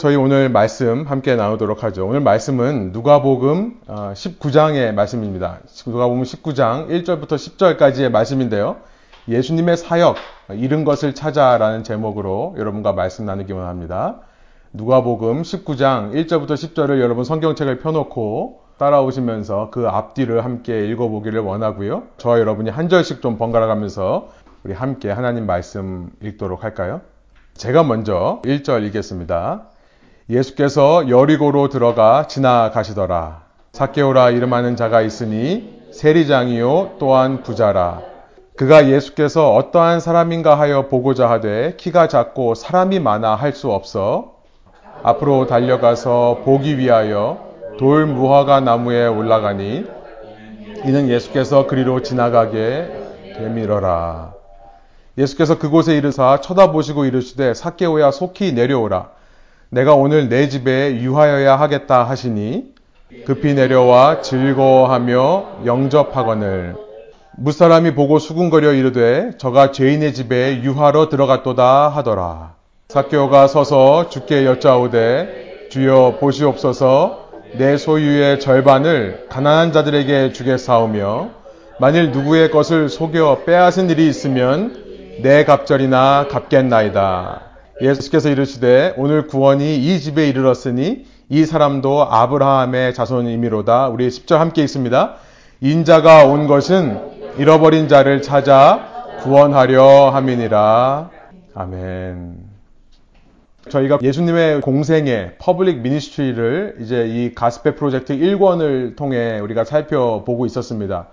저희 오늘 말씀 함께 나누도록 하죠. 오늘 말씀은 누가복음 19장의 말씀입니다. 누가복음 19장 1절부터 10절까지의 말씀인데요. 예수님의 사역, 잃은 것을 찾아라는 제목으로 여러분과 말씀 나누기 원합니다. 누가복음 19장 1절부터 10절을 여러분 성경책을 펴놓고 따라오시면서 그 앞뒤를 함께 읽어보기를 원하고요. 저와 여러분이 한 절씩 좀 번갈아 가면서 우리 함께 하나님 말씀 읽도록 할까요? 제가 먼저 1절 읽겠습니다. 예수께서 여리고로 들어가 지나가시더라. 사케오라 이름하는 자가 있으니 세리장이요 또한 부자라. 그가 예수께서 어떠한 사람인가 하여 보고자 하되 키가 작고 사람이 많아 할 수 없어 앞으로 달려가서 보기 위하여 돌 무화과 나무에 올라가니 이는 예수께서 그리로 지나가게 되밀어라. 예수께서 그곳에 이르사 쳐다보시고 이르시되 사케오야 속히 내려오라. 내가 오늘 내 집에 유하여야 하겠다 하시니 급히 내려와 즐거워하며 영접하거늘 무사람이 보고 수군거려 이르되 저가 죄인의 집에 유하러 들어갔도다 하더라. 사케오가 서서 주께 여짜오되 주여 보시옵소서 내 소유의 절반을 가난한 자들에게 주겠사오며 만일 누구의 것을 속여 빼앗은 일이 있으면 내 갑절이나 갚겠나이다. 예수께서 이르시되 오늘 구원이 이 집에 이르렀으니 이 사람도 아브라함의 자손임이로다. 우리 10절 함께 읽습니다. 인자가 온 것은 잃어버린 자를 찾아 구원하려 함이니라. 아멘. 저희가 예수님의 공생애 public ministry를 이제 이 Gospel Project 1권을 통해 우리가 살펴보고 있었습니다.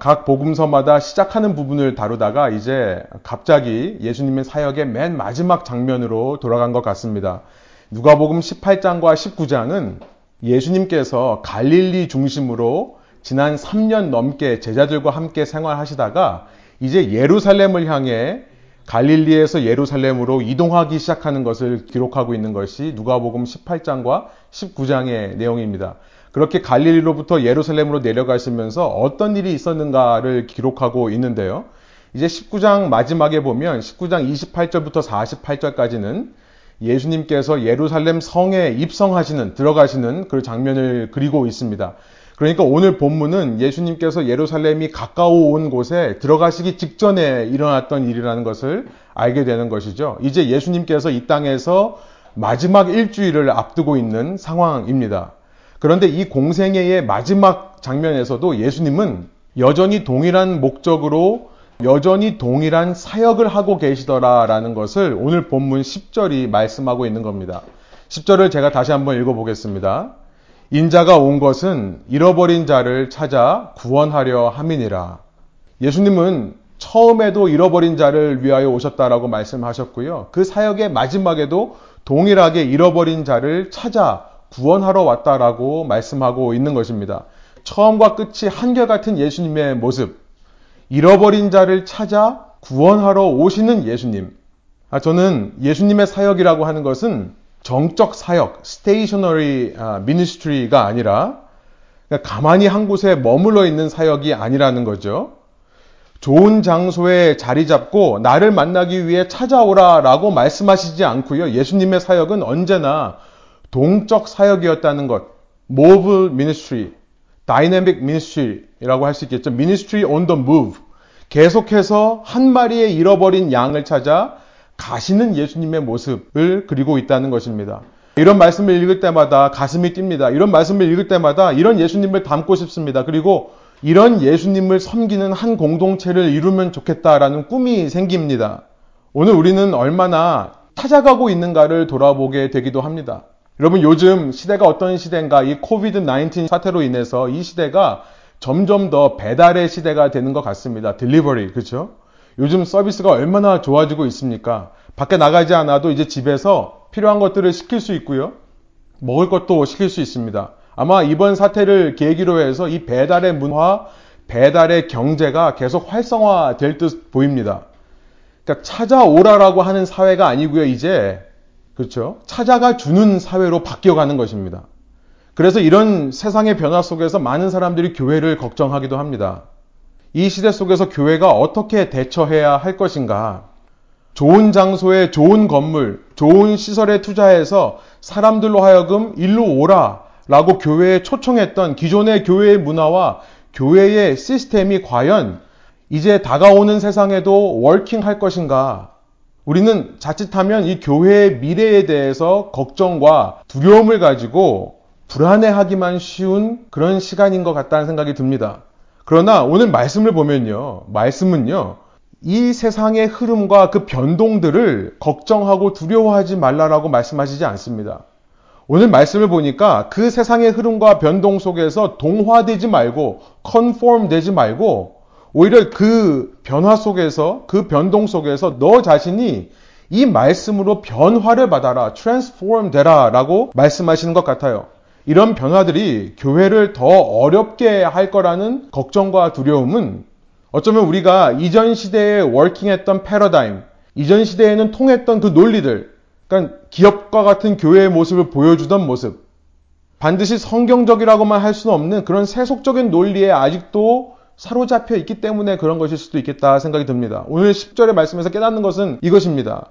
각 복음서마다 시작하는 부분을 다루다가 이제 갑자기 예수님의 사역의 맨 마지막 장면으로 돌아간 것 같습니다. 누가복음 18장과 19장은 예수님께서 갈릴리 중심으로 지난 3년 넘게 제자들과 함께 생활하시다가 이제 예루살렘을 향해 갈릴리에서 예루살렘으로 이동하기 시작하는 것을 기록하고 있는 것이 누가복음 18장과 19장의 내용입니다. 그렇게 갈릴리로부터 예루살렘으로 내려가시면서 어떤 일이 있었는가를 기록하고 있는데요. 이제 19장 마지막에 보면 19장 28절부터 48절까지는 예수님께서 예루살렘 성에 입성하시는 들어가시는 그 장면을 그리고 있습니다. 그러니까 오늘 본문은 예수님께서 예루살렘이 가까워 온 곳에 들어가시기 직전에 일어났던 일이라는 것을 알게 되는 것이죠. 이제 예수님께서 이 땅에서 마지막 일주일을 앞두고 있는 상황입니다. 그런데 이 공생애의 마지막 장면에서도 예수님은 여전히 동일한 목적으로 여전히 동일한 사역을 하고 계시더라라는 것을 오늘 본문 10절이 말씀하고 있는 겁니다. 10절을 제가 다시 한번 읽어보겠습니다. 인자가 온 것은 잃어버린 자를 찾아 구원하려 함이니라. 예수님은 처음에도 잃어버린 자를 위하여 오셨다라고 말씀하셨고요. 그 사역의 마지막에도 동일하게 잃어버린 자를 찾아 구원하러 왔다라고 말씀하고 있는 것입니다. 처음과 끝이 한결같은 예수님의 모습. 잃어버린 자를 찾아 구원하러 오시는 예수님. 아, 저는 예수님의 사역이라고 하는 것은 정적 사역, stationary ministry가 아니라 가만히 한 곳에 머물러 있는 사역이 아니라는 거죠. 좋은 장소에 자리 잡고 나를 만나기 위해 찾아오라 라고 말씀하시지 않고요. 예수님의 사역은 언제나 동적 사역이었다는 것. move ministry, dynamic ministry라고 할 수 있겠죠. ministry on the move. 계속해서 한 마리의 잃어버린 양을 찾아 가시는 예수님의 모습을 그리고 있다는 것입니다. 이런 말씀을 읽을 때마다 가슴이 뜁니다. 이런 말씀을 읽을 때마다 이런 예수님을 닮고 싶습니다. 그리고 이런 예수님을 섬기는 한 공동체를 이루면 좋겠다라는 꿈이 생깁니다. 오늘 우리는 얼마나 찾아가고 있는가를 돌아보게 되기도 합니다. 여러분 요즘 시대가 어떤 시대인가 이 COVID 19 사태로 인해서 이 시대가 점점 더 배달의 시대가 되는 것 같습니다. delivery 그렇죠? 요즘 서비스가 얼마나 좋아지고 있습니까? 밖에 나가지 않아도 이제 집에서 필요한 것들을 시킬 수 있고요. 먹을 것도 시킬 수 있습니다. 아마 이번 사태를 계기로 해서 이 배달의 문화, 배달의 경제가 계속 활성화될 듯 보입니다. 그러니까 찾아오라라고 하는 사회가 아니고요. 이제 그렇죠? 찾아가 주는 사회로 바뀌어가는 것입니다. 그래서 이런 세상의 변화 속에서 많은 사람들이 교회를 걱정하기도 합니다. 이 시대 속에서 교회가 어떻게 대처해야 할 것인가? 좋은 장소에 좋은 건물, 좋은 시설에 투자해서 사람들로 하여금 일로 오라 라고 교회에 초청했던 기존의 교회의 문화와 교회의 시스템이 과연 이제 다가오는 세상에도 워킹 할 것인가? 우리는 자칫하면 이 교회의 미래에 대해서 걱정과 두려움을 가지고 불안해하기만 쉬운 그런 시간인 것 같다는 생각이 듭니다. 그러나 오늘 말씀을 보면요. 말씀은요. 이 세상의 흐름과 그 변동들을 걱정하고 두려워하지 말라라고 말씀하시지 않습니다. 오늘 말씀을 보니까 그 세상의 흐름과 변동 속에서 동화되지 말고 컨폼 되지 말고 오히려 그 변화 속에서 그 변동 속에서 너 자신이 이 말씀으로 변화를 받아라, transform 되라 라고 말씀하시는 것 같아요. 이런 변화들이 교회를 더 어렵게 할 거라는 걱정과 두려움은 어쩌면 우리가 이전 시대에 워킹했던 패러다임, 이전 시대에는 통했던 그 논리들, 그러니까 기업과 같은 교회의 모습을 보여주던 모습, 반드시 성경적이라고만 할 수는 없는 그런 세속적인 논리에 아직도 사로잡혀 있기 때문에 그런 것일 수도 있겠다 생각이 듭니다. 오늘 10절의 말씀에서 깨닫는 것은 이것입니다.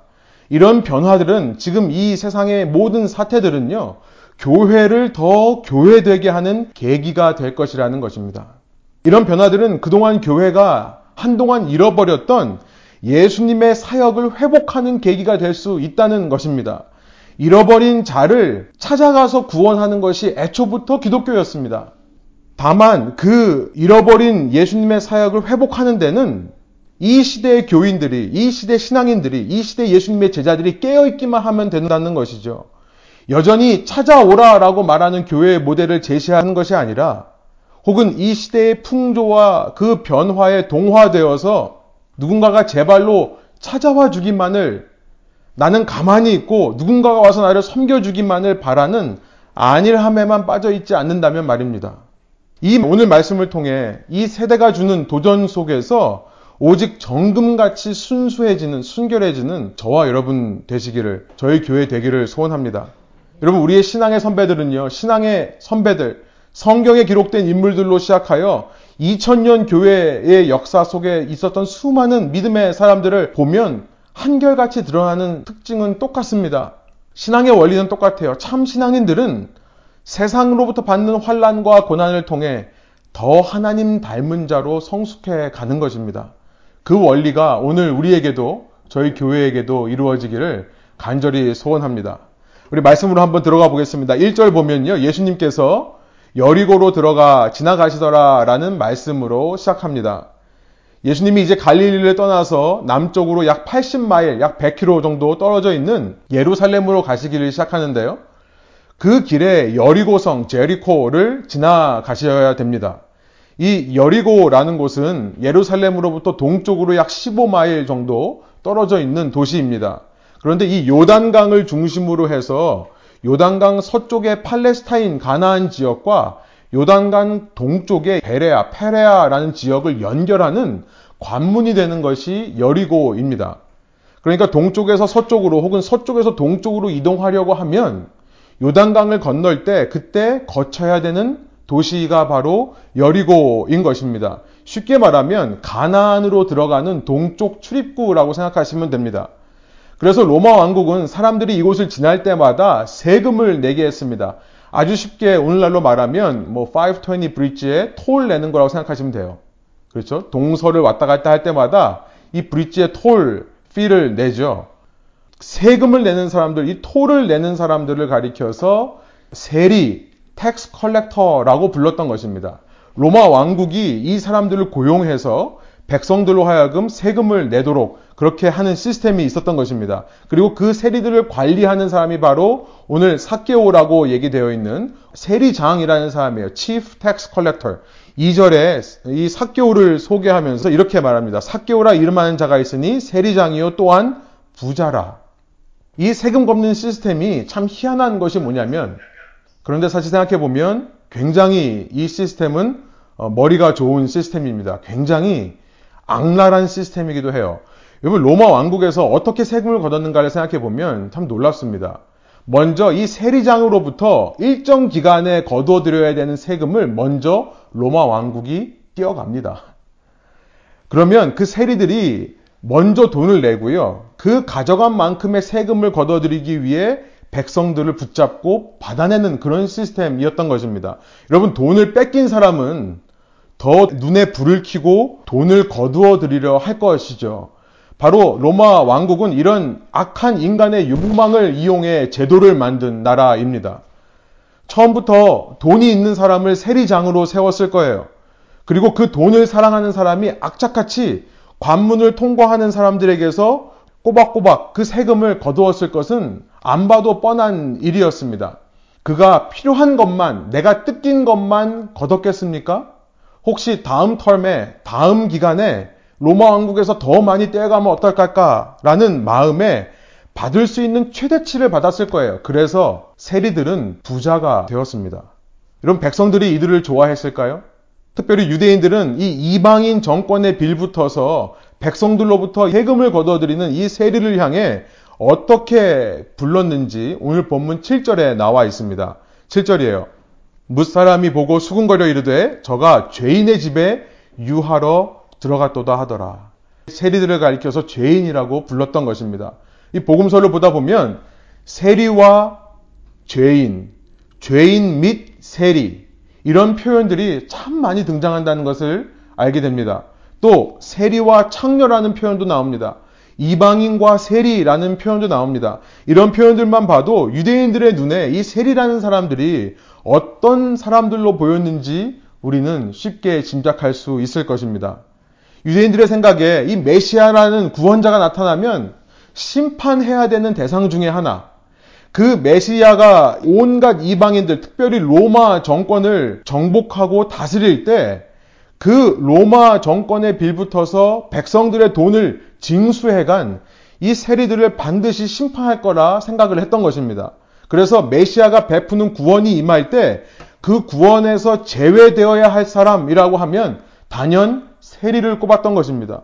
이런 변화들은 지금 이 세상의 모든 사태들은요, 교회를 더 교회되게 하는 계기가 될 것이라는 것입니다. 이런 변화들은 그동안 교회가 한동안 잃어버렸던 예수님의 사역을 회복하는 계기가 될 수 있다는 것입니다. 잃어버린 자를 찾아가서 구원하는 것이 애초부터 기독교였습니다. 다만 그 잃어버린 예수님의 사역을 회복하는 데는 이 시대의 교인들이, 이 시대 신앙인들이, 이 시대 예수님의 제자들이 깨어있기만 하면 된다는 것이죠. 여전히 찾아오라 라고 말하는 교회의 모델을 제시하는 것이 아니라 혹은 이 시대의 풍조와 그 변화에 동화되어서 누군가가 제 발로 찾아와 주기만을 나는 가만히 있고 누군가가 와서 나를 섬겨주기만을 바라는 안일함에만 빠져 있지 않는다면 말입니다. 이 오늘 말씀을 통해 이 세대가 주는 도전 속에서 오직 정금같이 순수해지는, 순결해지는 저와 여러분 되시기를, 저희 교회 되기를 소원합니다. 여러분, 우리의 신앙의 선배들은요, 신앙의 선배들, 성경에 기록된 인물들로 시작하여 2000년 교회의 역사 속에 있었던 수많은 믿음의 사람들을 보면 한결같이 드러나는 특징은 똑같습니다. 신앙의 원리는 똑같아요. 참 신앙인들은 세상으로부터 받는 환란과 고난을 통해 더 하나님 닮은 자로 성숙해 가는 것입니다. 그 원리가 오늘 우리에게도 저희 교회에게도 이루어지기를 간절히 소원합니다. 우리 말씀으로 한번 들어가 보겠습니다. 1절 보면요. 예수님께서 여리고로 들어가 지나가시더라 라는 말씀으로 시작합니다. 예수님이 이제 갈릴리를 떠나서 남쪽으로 약 80마일, 약 100km 정도 떨어져 있는 예루살렘으로 가시기를 시작하는데요. 그 길에 여리고성, 제리코를 지나가셔야 됩니다. 이 여리고라는 곳은 예루살렘으로부터 동쪽으로 약 15마일 정도 떨어져 있는 도시입니다. 그런데 이 요단강을 중심으로 해서 요단강 서쪽의 팔레스타인 가나안 지역과 요단강 동쪽의 베레아, 페레아라는 지역을 연결하는 관문이 되는 것이 여리고입니다. 그러니까 동쪽에서 서쪽으로 혹은 서쪽에서 동쪽으로 이동하려고 하면 요단강을 건널 때 그때 거쳐야 되는 도시가 바로 여리고인 것입니다. 쉽게 말하면 가나안으로 들어가는 동쪽 출입구라고 생각하시면 됩니다. 그래서 로마 왕국은 사람들이 이곳을 지날 때마다 세금을 내게 했습니다. 아주 쉽게 오늘날로 말하면 뭐 520 bridge에 toll 내는 거라고 생각하시면 돼요. 그렇죠? 동서를 왔다 갔다 할 때마다 이 bridge에 toll, fee를 내죠. 세금을 내는 사람들, 이 toll을 내는 사람들을 가리켜서 세리, tax collector라고 불렀던 것입니다. 로마 왕국이 이 사람들을 고용해서 백성들로 하여금 세금을 내도록 그렇게 하는 시스템이 있었던 것입니다. 그리고 그 세리들을 관리하는 사람이 바로 오늘 사케오라고 얘기되어 있는 세리장이라는 사람이에요. Chief Tax Collector. 2절에 이 사케오를 소개하면서 이렇게 말합니다. 사케오라 이름하는 자가 있으니 세리장이요 또한 부자라. 이 세금 걷는 시스템이 참 희한한 것이 뭐냐면 그런데 사실 생각해 보면 굉장히 이 시스템은 어, 머리가 좋은 시스템입니다. 굉장히 악랄한 시스템이기도 해요. 여러분 로마 왕국에서 어떻게 세금을 걷었는가를 생각해 보면 참 놀랍습니다. 먼저 이 세리장으로부터 일정 기간에 거둬들여야 되는 세금을 먼저 로마 왕국이 띄어갑니다. 그러면 그 세리들이 먼저 돈을 내고요. 그 가져간 만큼의 세금을 걷어들이기 위해 백성들을 붙잡고 받아내는 그런 시스템이었던 것입니다. 여러분, 돈을 뺏긴 사람은 더 눈에 불을 켜고 돈을 거두어 드리려 할 것이죠. 바로 로마 왕국은 이런 악한 인간의 욕망을 이용해 제도를 만든 나라입니다. 처음부터 돈이 있는 사람을 세리장으로 세웠을 거예요. 그리고 그 돈을 사랑하는 사람이 악착같이 관문을 통과하는 사람들에게서 꼬박꼬박 그 세금을 거두었을 것은 안 봐도 뻔한 일이었습니다. 그가 필요한 것만, 내가 뜯긴 것만 거뒀겠습니까? 혹시 다음 텀에, 다음 기간에 로마 왕국에서 더 많이 떼어가면 어떨까라는 마음에 받을 수 있는 최대치를 받았을 거예요. 그래서 세리들은 부자가 되었습니다. 이런 백성들이 이들을 좋아했을까요? 특별히 유대인들은 이 이방인 정권에 빌붙어서 백성들로부터 해금을 거둬들이는 이 세리를 향해 어떻게 불렀는지 오늘 본문 7절에 나와 있습니다. 7절이에요. 무사람이 보고 수군거려 이르되 저가 죄인의 집에 유하러 들어갔도다 하더라. 세리들을 가리켜서 죄인이라고 불렀던 것입니다. 이 복음서를 보다 보면 세리와 죄인, 죄인 및 세리 이런 표현들이 참 많이 등장한다는 것을 알게 됩니다. 또 세리와 창녀라는 표현도 나옵니다. 이방인과 세리라는 표현도 나옵니다. 이런 표현들만 봐도 유대인들의 눈에 이 세리라는 사람들이 어떤 사람들로 보였는지 우리는 쉽게 짐작할 수 있을 것입니다. 유대인들의 생각에 이 메시아라는 구원자가 나타나면 심판해야 되는 대상 중에 하나, 그 메시아가 온갖 이방인들, 특별히 로마 정권을 정복하고 다스릴 때 그 로마 정권에 빌붙어서 백성들의 돈을 징수해간 이 세리들을 반드시 심판할 거라 생각을 했던 것입니다. 그래서 메시아가 베푸는 구원이 임할 때 그 구원에서 제외되어야 할 사람이라고 하면 단연 세리를 꼽았던 것입니다.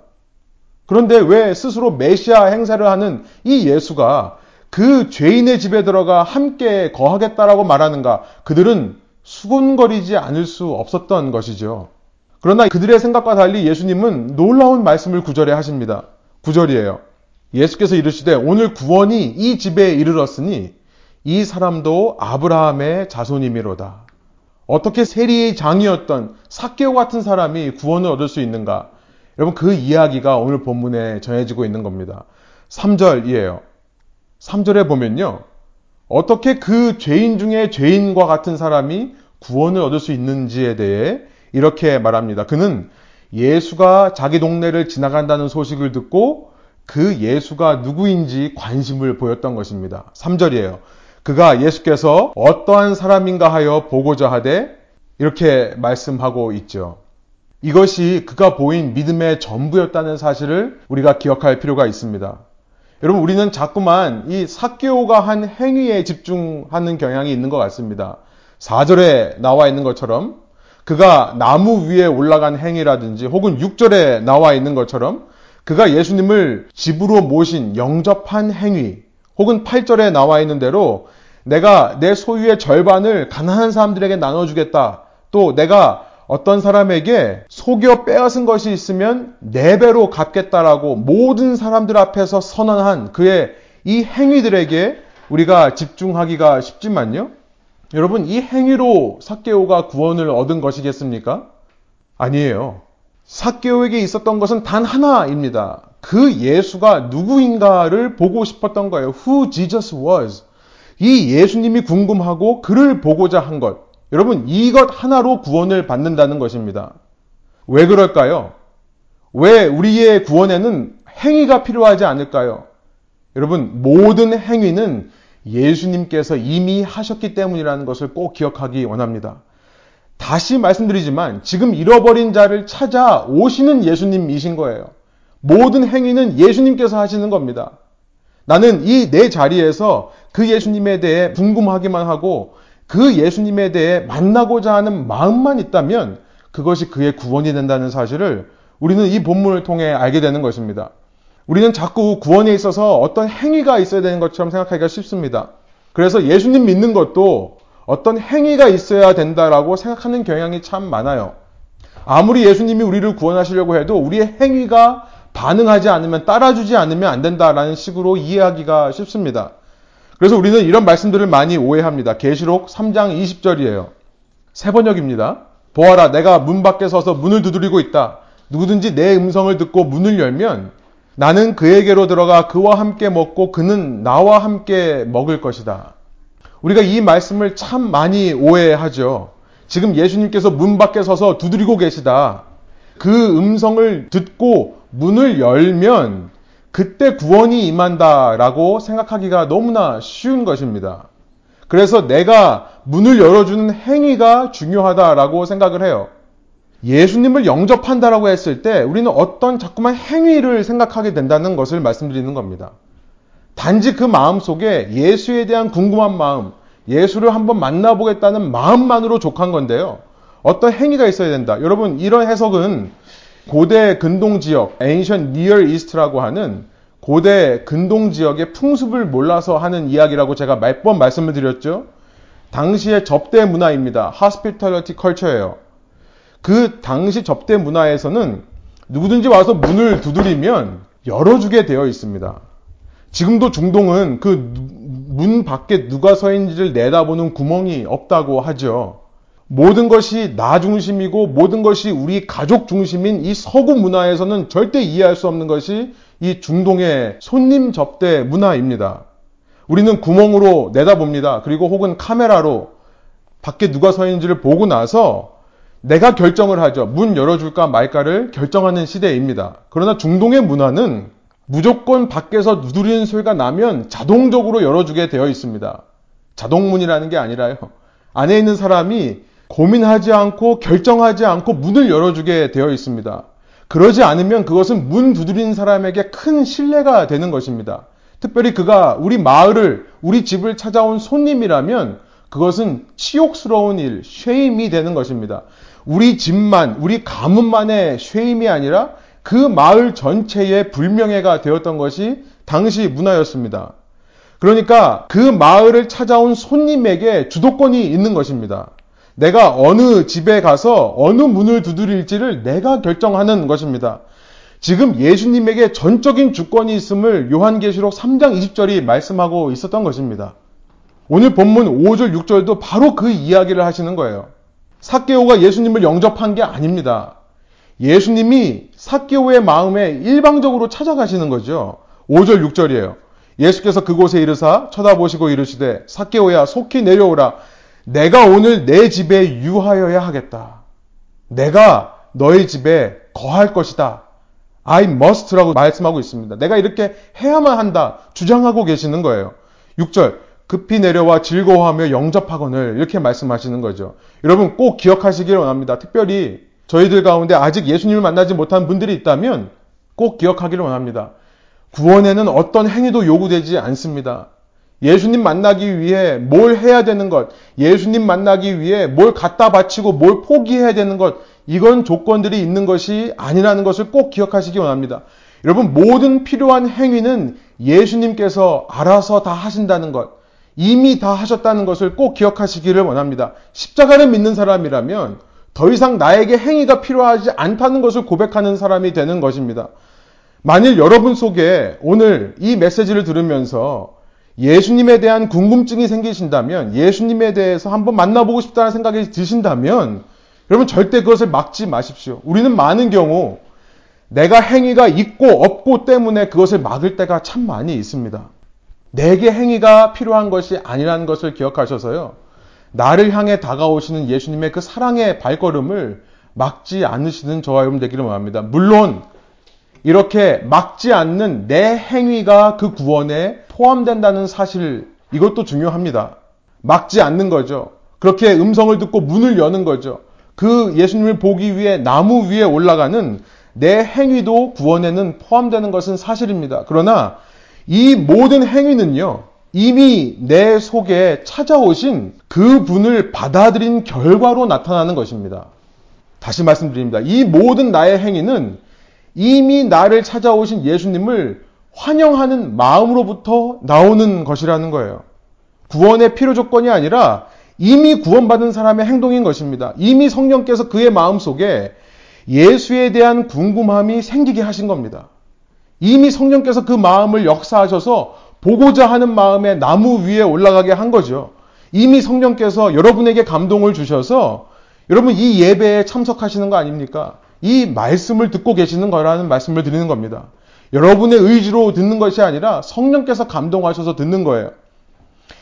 그런데 왜 스스로 메시아 행세를 하는 이 예수가 그 죄인의 집에 들어가 함께 거하겠다라고 말하는가? 그들은 수군거리지 않을 수 없었던 것이죠. 그러나 그들의 생각과 달리 예수님은 놀라운 말씀을 구절에 하십니다. 구절이에요. 예수께서 이르시되 오늘 구원이 이 집에 이르렀으니 이 사람도 아브라함의 자손이미로다. 어떻게 세리의 장이었던 사케오 같은 사람이 구원을 얻을 수 있는가? 여러분 그 이야기가 오늘 본문에 전해지고 있는 겁니다. 3절이에요. 3절에 보면요. 어떻게 그 죄인 중에 죄인과 같은 사람이 구원을 얻을 수 있는지에 대해 이렇게 말합니다. 그는 예수가 자기 동네를 지나간다는 소식을 듣고 그 예수가 누구인지 관심을 보였던 것입니다. 3절이에요. 그가 예수께서 어떠한 사람인가 하여 보고자 하되 이렇게 말씀하고 있죠. 이것이 그가 보인 믿음의 전부였다는 사실을 우리가 기억할 필요가 있습니다. 여러분, 우리는 자꾸만 이 사케오가 한 행위에 집중하는 경향이 있는 것 같습니다. 4절에 나와 있는 것처럼 그가 나무 위에 올라간 행위라든지 혹은 6절에 나와 있는 것처럼 그가 예수님을 집으로 모신 영접한 행위 혹은 8절에 나와 있는 대로 내가 내 소유의 절반을 가난한 사람들에게 나눠주겠다. 또 내가 어떤 사람에게 속여 빼앗은 것이 있으면 네 배로 갚겠다라고 모든 사람들 앞에서 선언한 그의 이 행위들에게 우리가 집중하기가 쉽지만요. 여러분, 이 행위로 사케오가 구원을 얻은 것이겠습니까? 아니에요. 사케오에게 있었던 것은 단 하나입니다. 그 예수가 누구인가를 보고 싶었던 거예요. Who Jesus was. 이 예수님이 궁금하고 그를 보고자 한 것. 여러분, 이것 하나로 구원을 받는다는 것입니다. 왜 그럴까요? 왜 우리의 구원에는 행위가 필요하지 않을까요? 여러분, 모든 행위는 예수님께서 이미 하셨기 때문이라는 것을 꼭 기억하기 원합니다. 다시 말씀드리지만 지금 잃어버린 자를 찾아 오시는 예수님이신 거예요. 모든 행위는 예수님께서 하시는 겁니다. 나는 이 내 자리에서 그 예수님에 대해 궁금하기만 하고 그 예수님에 대해 만나고자 하는 마음만 있다면 그것이 그의 구원이 된다는 사실을 우리는 이 본문을 통해 알게 되는 것입니다. 우리는 자꾸 구원에 있어서 어떤 행위가 있어야 되는 것처럼 생각하기가 쉽습니다. 그래서 예수님 믿는 것도 어떤 행위가 있어야 된다라고 생각하는 경향이 참 많아요. 아무리 예수님이 우리를 구원하시려고 해도 우리의 행위가 반응하지 않으면 따라주지 않으면 안 된다라는 식으로 이해하기가 쉽습니다. 그래서 우리는 이런 말씀들을 많이 오해합니다. 계시록 3장 20절이에요. 세 번역입니다. 보아라 내가 문 밖에 서서 문을 두드리고 있다. 누구든지 내 음성을 듣고 문을 열면 나는 그에게로 들어가 그와 함께 먹고 그는 나와 함께 먹을 것이다. 우리가 이 말씀을 참 많이 오해하죠. 지금 예수님께서 문 밖에 서서 두드리고 계시다. 그 음성을 듣고 문을 열면 그때 구원이 임한다라고 생각하기가 너무나 쉬운 것입니다. 그래서 내가 문을 열어주는 행위가 중요하다라고 생각을 해요. 예수님을 영접한다라고 했을 때 우리는 어떤 자꾸만 행위를 생각하게 된다는 것을 말씀드리는 겁니다. 단지 그 마음 속에 예수에 대한 궁금한 마음, 예수를 한번 만나보겠다는 마음만으로 족한 건데요. 어떤 행위가 있어야 된다. 여러분, 이런 해석은 고대 근동 지역, Ancient Near East라고 하는 고대 근동 지역의 풍습을 몰라서 하는 이야기라고 제가 몇 번 말씀을 드렸죠. 당시의 접대 문화입니다. Hospitality culture예요. 그 당시 접대 문화에서는 누구든지 와서 문을 두드리면 열어주게 되어 있습니다. 지금도 중동은 그 문 밖에 누가 서 있는지를 내다보는 구멍이 없다고 하죠. 모든 것이 나 중심이고 모든 것이 우리 가족 중심인 이 서구 문화에서는 절대 이해할 수 없는 것이 이 중동의 손님 접대 문화입니다. 우리는 구멍으로 내다봅니다. 그리고 혹은 카메라로 밖에 누가 서 있는지를 보고 나서 내가 결정을 하죠. 문 열어줄까 말까를 결정하는 시대입니다. 그러나 중동의 문화는 무조건 밖에서 누드리는 소리가 나면 자동적으로 열어주게 되어 있습니다. 자동문이라는 게 아니라요. 안에 있는 사람이 고민하지 않고 결정하지 않고 문을 열어주게 되어 있습니다. 그러지 않으면 그것은 문 두드리는 사람에게 큰 신뢰가 되는 것입니다. 특별히 그가 우리 마을을, 우리 집을 찾아온 손님이라면 그것은 치욕스러운 일, 쉐임이 되는 것입니다. 우리 집만, 우리 가문만의 쉐임이 아니라 그 마을 전체의 불명예가 되었던 것이 당시 문화였습니다. 그러니까 그 마을을 찾아온 손님에게 주도권이 있는 것입니다. 내가 어느 집에 가서 어느 문을 두드릴지를 내가 결정하는 것입니다. 지금 예수님에게 전적인 주권이 있음을 요한계시록 3장 20절이 말씀하고 있었던 것입니다. 오늘 본문 5절, 6절도 바로 그 이야기를 하시는 거예요. 사케오가 예수님을 영접한 게 아닙니다. 예수님이 사케오의 마음에 일방적으로 찾아가시는 거죠. 5절, 6절이에요. 예수께서 그곳에 이르사 쳐다보시고 이르시되 사케오야 속히 내려오라 내가 오늘 내 집에 유하여야 하겠다. 내가 너희 집에 거할 것이다. I must라고 말씀하고 있습니다. 내가 이렇게 해야만 한다. 주장하고 계시는 거예요. 6절. 급히 내려와 즐거워하며 영접하거늘 이렇게 말씀하시는 거죠. 여러분 꼭 기억하시길 원합니다. 특별히 저희들 가운데 아직 예수님을 만나지 못한 분들이 있다면 꼭 기억하기를 원합니다. 구원에는 어떤 행위도 요구되지 않습니다. 예수님 만나기 위해 뭘 해야 되는 것, 예수님 만나기 위해 뭘 갖다 바치고 뭘 포기해야 되는 것, 이건 조건들이 있는 것이 아니라는 것을 꼭 기억하시기 원합니다. 여러분, 모든 필요한 행위는 예수님께서 알아서 다 하신다는 것, 이미 다 하셨다는 것을 꼭 기억하시기를 원합니다. 십자가를 믿는 사람이라면 더 이상 나에게 행위가 필요하지 않다는 것을 고백하는 사람이 되는 것입니다. 만일 여러분 속에 오늘 이 메시지를 들으면서 예수님에 대한 궁금증이 생기신다면, 예수님에 대해서 한번 만나보고 싶다는 생각이 드신다면, 여러분 절대 그것을 막지 마십시오. 우리는 많은 경우 내가 행위가 있고 없고 때문에 그것을 막을 때가 참 많이 있습니다. 내게 행위가 필요한 것이 아니라는 것을 기억하셔서요. 나를 향해 다가오시는 예수님의 그 사랑의 발걸음을 막지 않으시는 저와 여러분 되기를 원합니다. 물론 이렇게 막지 않는 내 행위가 그 구원에 포함된다는 사실 이것도 중요합니다. 막지 않는 거죠. 그렇게 음성을 듣고 문을 여는 거죠. 그 예수님을 보기 위해 나무 위에 올라가는 내 행위도 구원에는 포함되는 것은 사실입니다. 그러나 이 모든 행위는요, 이미 내 속에 찾아오신 그 분을 받아들인 결과로 나타나는 것입니다. 다시 말씀드립니다. 이 모든 나의 행위는 이미 나를 찾아오신 예수님을 환영하는 마음으로부터 나오는 것이라는 거예요. 구원의 필요 조건이 아니라 이미 구원받은 사람의 행동인 것입니다. 이미 성령께서 그의 마음 속에 예수에 대한 궁금함이 생기게 하신 겁니다. 이미 성령께서 그 마음을 역사하셔서 보고자 하는 마음에 나무 위에 올라가게 한 거죠. 이미 성령께서 여러분에게 감동을 주셔서 여러분 이 예배에 참석하시는 거 아닙니까? 이 말씀을 듣고 계시는 거라는 말씀을 드리는 겁니다. 여러분의 의지로 듣는 것이 아니라 성령께서 감동하셔서 듣는 거예요.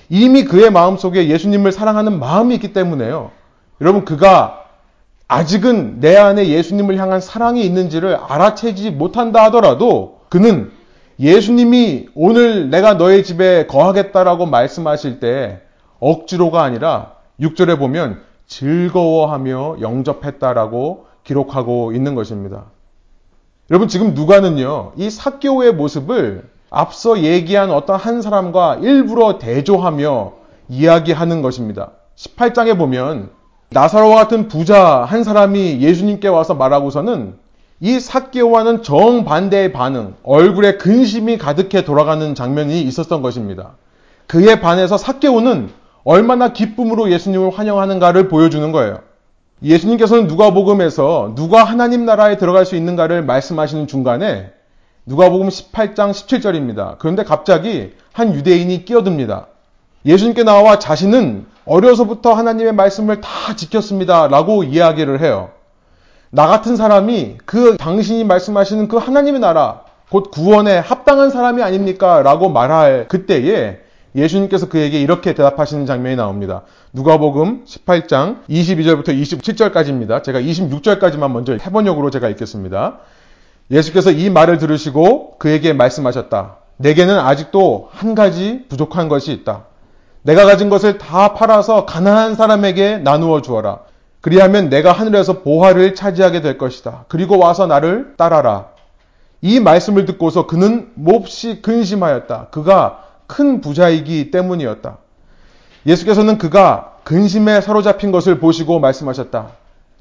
이미 그의 마음 속에 예수님을 사랑하는 마음이 있기 때문에요. 여러분 그가 아직은 내 안에 예수님을 향한 사랑이 있는지를 알아채지 못한다 하더라도 그는 예수님이 오늘 내가 너의 집에 거하겠다라고 말씀하실 때 억지로가 아니라 6절에 보면 즐거워하며 영접했다라고 기록하고 있는 것입니다. 여러분 지금 누가는요, 이 사교의 모습을 앞서 얘기한 어떤 한 사람과 일부러 대조하며 이야기하는 것입니다. 18장에 보면 나사로와 같은 부자 한 사람이 예수님께 와서 말하고서는 이 사개오와는 정반대의 반응, 얼굴에 근심이 가득해 돌아가는 장면이 있었던 것입니다. 그에 반해서 사개오는 얼마나 기쁨으로 예수님을 환영하는가를 보여주는 거예요. 예수님께서는 누가복음에서 누가 하나님 나라에 들어갈 수 있는가를 말씀하시는 중간에 누가복음 18장 17절입니다. 그런데 갑자기 한 유대인이 끼어듭니다. 예수님께 나와 자신은 어려서부터 하나님의 말씀을 다 지켰습니다. 라고 이야기를 해요. 나 같은 사람이 그 당신이 말씀하시는 그 하나님의 나라, 곧 구원에 합당한 사람이 아닙니까? 라고 말할 그때에 예수님께서 그에게 이렇게 대답하시는 장면이 나옵니다. 누가복음 18장 22절부터 27절까지입니다. 제가 26절까지만 먼저 해번역으로 제가 읽겠습니다. 예수께서 이 말을 들으시고 그에게 말씀하셨다. 내게는 아직도 한 가지 부족한 것이 있다. 내가 가진 것을 다 팔아서 가난한 사람에게 나누어 주어라. 그리하면 내가 하늘에서 보화를 차지하게 될 것이다. 그리고 와서 나를 따라라. 이 말씀을 듣고서 그는 몹시 근심하였다. 그가 큰 부자이기 때문이었다. 예수께서는 그가 근심에 사로잡힌 것을 보시고 말씀하셨다.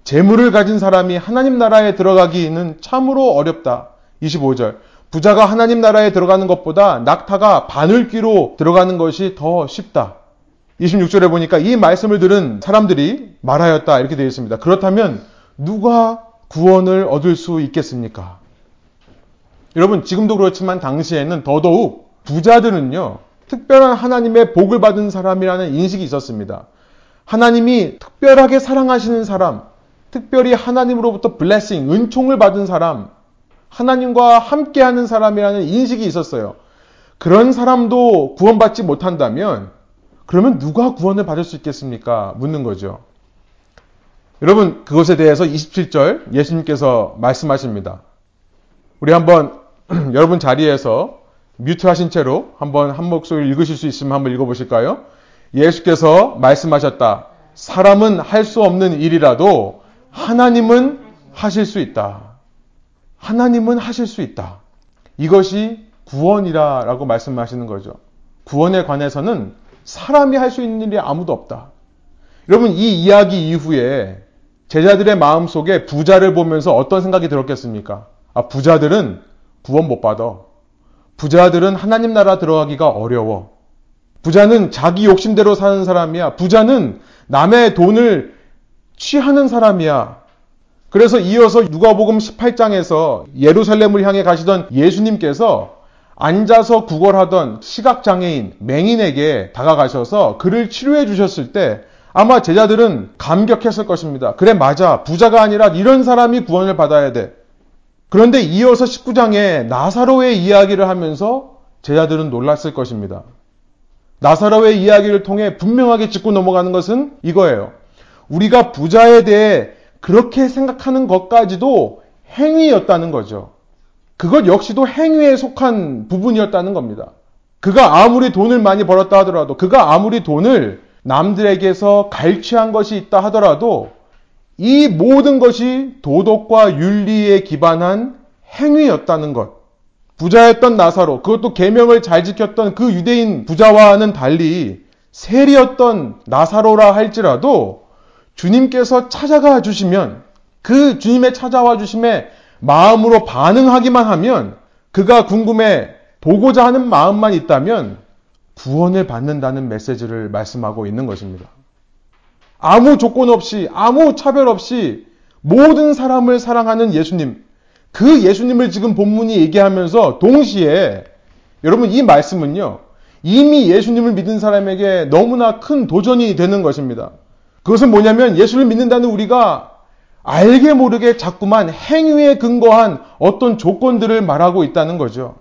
재물을 가진 사람이 하나님 나라에 들어가기는 참으로 어렵다. 25절. 부자가 하나님 나라에 들어가는 것보다 낙타가 바늘귀로 들어가는 것이 더 쉽다. 26절에 보니까 이 말씀을 들은 사람들이 말하였다. 이렇게 되어 있습니다. 그렇다면 누가 구원을 얻을 수 있겠습니까? 여러분, 지금도 그렇지만 당시에는 더더욱 부자들은요, 특별한 하나님의 복을 받은 사람이라는 인식이 있었습니다. 하나님이 특별하게 사랑하시는 사람, 특별히 하나님으로부터 블레싱, 은총을 받은 사람, 하나님과 함께하는 사람이라는 인식이 있었어요. 그런 사람도 구원받지 못한다면 그러면 누가 구원을 받을 수 있겠습니까? 묻는 거죠. 여러분 그것에 대해서 27절 예수님께서 말씀하십니다. 우리 한번 여러분 자리에서 뮤트 하신 채로 한번 한 목소리 읽으실 수 있으면 한번 읽어보실까요? 예수께서 말씀하셨다. 사람은 할 수 없는 일이라도 하나님은 하실 수 있다. 하나님은 하실 수 있다. 이것이 구원이라라고 말씀하시는 거죠. 구원에 관해서는 사람이 할 수 있는 일이 아무도 없다. 여러분 이 이야기 이후에 제자들의 마음 속에 부자를 보면서 어떤 생각이 들었겠습니까? 아 부자들은 구원 못 받아. 부자들은 하나님 나라 들어가기가 어려워. 부자는 자기 욕심대로 사는 사람이야. 부자는 남의 돈을 취하는 사람이야. 그래서 이어서 누가복음 18장에서 예루살렘을 향해 가시던 예수님께서 앉아서 구걸하던 시각장애인 맹인에게 다가가셔서 그를 치료해 주셨을 때 아마 제자들은 감격했을 것입니다. 그래 맞아 부자가 아니라 이런 사람이 구원을 받아야 돼. 그런데 이어서 19장에 나사로의 이야기를 하면서 제자들은 놀랐을 것입니다. 나사로의 이야기를 통해 분명하게 짚고 넘어가는 것은 이거예요. 우리가 부자에 대해 그렇게 생각하는 것까지도 행위였다는 거죠. 그것 역시도 행위에 속한 부분이었다는 겁니다. 그가 아무리 돈을 많이 벌었다 하더라도, 그가 아무리 돈을 남들에게서 갈취한 것이 있다 하더라도, 이 모든 것이 도덕과 윤리에 기반한 행위였다는 것. 부자였던 나사로, 그것도 계명을 잘 지켰던 그 유대인 부자와는 달리 세리였던 나사로라 할지라도 주님께서 찾아가 주시면 그 주님의 찾아와 주심에 마음으로 반응하기만 하면 그가 궁금해 보고자 하는 마음만 있다면 구원을 받는다는 메시지를 말씀하고 있는 것입니다. 아무 조건 없이, 아무 차별 없이 모든 사람을 사랑하는 예수님, 그 예수님을 지금 본문이 얘기하면서 동시에 여러분 이 말씀은요. 이미 예수님을 믿은 사람에게 너무나 큰 도전이 되는 것입니다. 그것은 뭐냐면 예수를 믿는다는 우리가 알게 모르게 자꾸만 행위에 근거한 어떤 조건들을 말하고 있다는 거죠.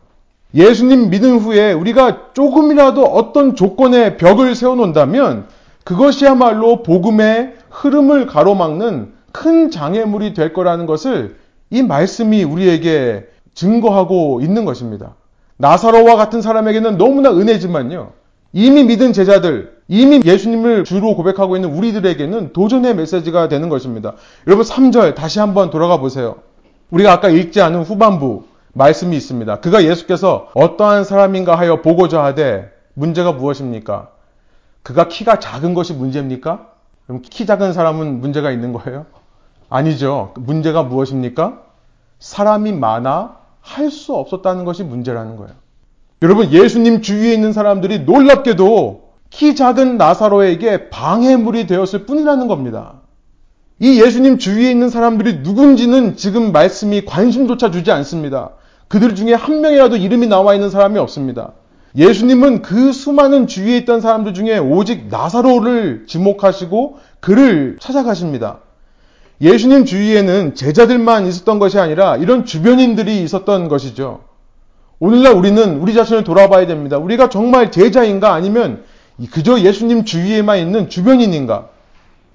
예수님 믿은 후에 우리가 조금이라도 어떤 조건의 벽을 세워놓는다면 그것이야말로 복음의 흐름을 가로막는 큰 장애물이 될 거라는 것을 이 말씀이 우리에게 증거하고 있는 것입니다. 나사로와 같은 사람에게는 너무나 은혜지만요. 이미 믿은 제자들, 이미 예수님을 주로 고백하고 있는 우리들에게는 도전의 메시지가 되는 것입니다. 여러분 3절 다시 한번 돌아가 보세요. 우리가 아까 읽지 않은 후반부 말씀이 있습니다. 그가 예수께서 어떠한 사람인가 하여 보고자 하되 문제가 무엇입니까? 그가 키가 작은 것이 문제입니까? 그럼 키 작은 사람은 문제가 있는 거예요? 아니죠. 문제가 무엇입니까? 사람이 많아 할 수 없었다는 것이 문제라는 거예요. 여러분, 예수님 주위에 있는 사람들이 놀랍게도 키 작은 나사로에게 방해물이 되었을 뿐이라는 겁니다. 이 예수님 주위에 있는 사람들이 누군지는 지금 말씀이 관심조차 주지 않습니다. 그들 중에 한 명이라도 이름이 나와 있는 사람이 없습니다. 예수님은 그 수많은 주위에 있던 사람들 중에 오직 나사로를 지목하시고 그를 찾아가십니다. 예수님 주위에는 제자들만 있었던 것이 아니라 이런 주변인들이 있었던 것이죠. 오늘날 우리는 우리 자신을 돌아봐야 됩니다. 우리가 정말 제자인가 아니면 그저 예수님 주위에만 있는 주변인인가?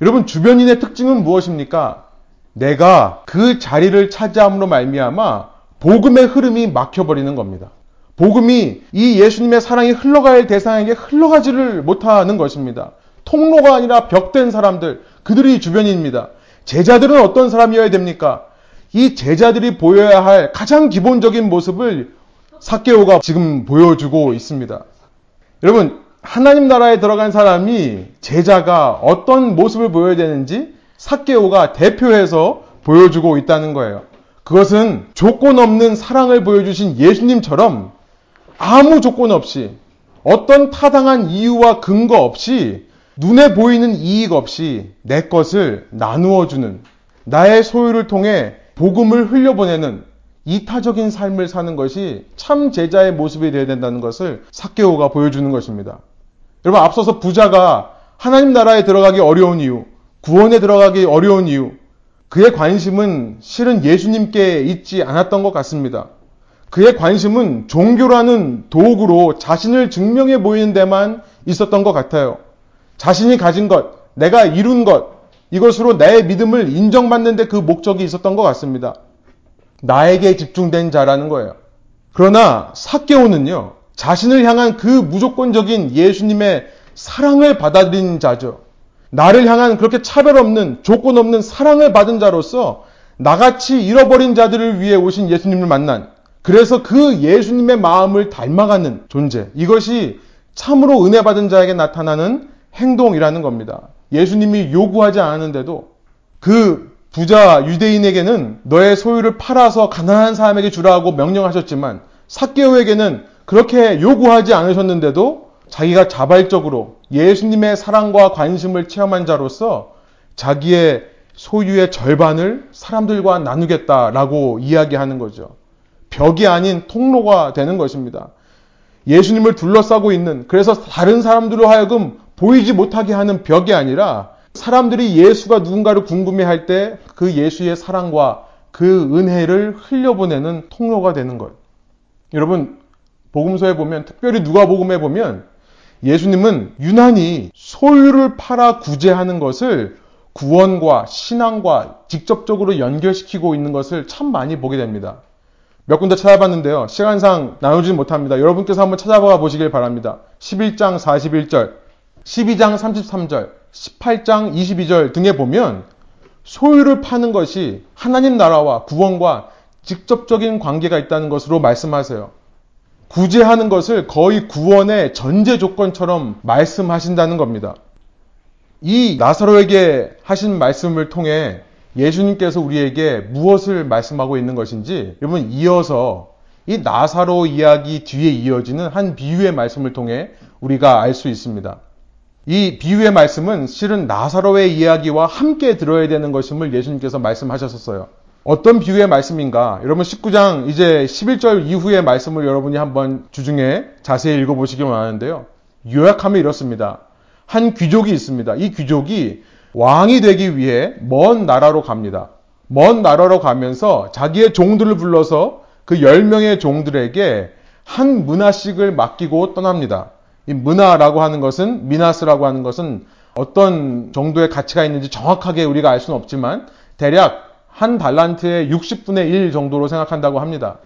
여러분 주변인의 특징은 무엇입니까? 내가 그 자리를 차지함으로 말미암아 복음의 흐름이 막혀버리는 겁니다. 복음이 이 예수님의 사랑이 흘러갈 대상에게 흘러가지를 못하는 것입니다. 통로가 아니라 벽된 사람들, 그들이 주변입니다. 제자들은 어떤 사람이어야 됩니까? 이 제자들이 보여야 할 가장 기본적인 모습을 사케오가 지금 보여주고 있습니다. 여러분, 하나님 나라에 들어간 사람이 제자가 어떤 모습을 보여야 되는지 사케오가 대표해서 보여주고 있다는 거예요. 그것은 조건 없는 사랑을 보여주신 예수님처럼 아무 조건 없이 어떤 타당한 이유와 근거 없이 눈에 보이는 이익 없이 내 것을 나누어 주는 나의 소유를 통해 복음을 흘려보내는 이타적인 삶을 사는 것이 참 제자의 모습이 되어야 된다는 것을 사케오가 보여주는 것입니다. 여러분 앞서서 부자가 하나님 나라에 들어가기 어려운 이유, 구원에 들어가기 어려운 이유, 그의 관심은 실은 예수님께 있지 않았던 것 같습니다. 그의 관심은 종교라는 도구로 자신을 증명해 보이는 데만 있었던 것 같아요. 자신이 가진 것, 내가 이룬 것, 이것으로 내 믿음을 인정받는데 그 목적이 있었던 것 같습니다. 나에게 집중된 자라는 거예요. 그러나 사개오는요, 자신을 향한 그 무조건적인 예수님의 사랑을 받아들인 자죠. 나를 향한 그렇게 차별 없는, 조건 없는 사랑을 받은 자로서 나같이 잃어버린 자들을 위해 오신 예수님을 만난, 그래서 그 예수님의 마음을 닮아가는 존재. 이것이 참으로 은혜 받은 자에게 나타나는 행동이라는 겁니다. 예수님이 요구하지 않았는데도 그 부자 유대인에게는 너의 소유를 팔아서 가난한 사람에게 주라고 명령하셨지만 사개오에게는 그렇게 요구하지 않으셨는데도 자기가 자발적으로 예수님의 사랑과 관심을 체험한 자로서 자기의 소유의 절반을 사람들과 나누겠다라고 이야기하는 거죠. 벽이 아닌 통로가 되는 것입니다. 예수님을 둘러싸고 있는 그래서 다른 사람들로 하여금 보이지 못하게 하는 벽이 아니라 사람들이 예수가 누군가를 궁금해할 때 그 예수의 사랑과 그 은혜를 흘려보내는 통로가 되는 것. 여러분 복음서에 보면 특별히 누가복음에 보면 예수님은 유난히 소유를 팔아 구제하는 것을 구원과 신앙과 직접적으로 연결시키고 있는 것을 참 많이 보게 됩니다. 몇 군데 찾아봤는데요. 시간상 나누지는 못합니다. 여러분께서 한번 찾아봐 보시길 바랍니다. 11장 41절, 12장 33절, 18장 22절 등에 보면 소유를 파는 것이 하나님 나라와 구원과 직접적인 관계가 있다는 것으로 말씀하세요. 구제하는 것을 거의 구원의 전제 조건처럼 말씀하신다는 겁니다. 이 나사로에게 하신 말씀을 통해 예수님께서 우리에게 무엇을 말씀하고 있는 것인지 여러분 이어서 이 나사로 이야기 뒤에 이어지는 한 비유의 말씀을 통해 우리가 알 수 있습니다. 이 비유의 말씀은 실은 나사로의 이야기와 함께 들어야 되는 것임을 예수님께서 말씀하셨었어요. 어떤 비유의 말씀인가? 여러분 19장 이제 11절 이후의 말씀을 여러분이 한번 주중에 자세히 읽어보시기 원하는데요. 요약하면 이렇습니다. 한 귀족이 있습니다. 이 귀족이 왕이 되기 위해 먼 나라로 갑니다. 먼 나라로 가면서 자기의 종들을 불러서 그 10명의 종들에게 한 문화씩을 맡기고 떠납니다. 이 문화라고 하는 것은, 미나스라고 하는 것은 어떤 정도의 가치가 있는지 정확하게 우리가 알 수는 없지만 대략 한 달란트의 60분의 1 정도로 생각한다고 합니다.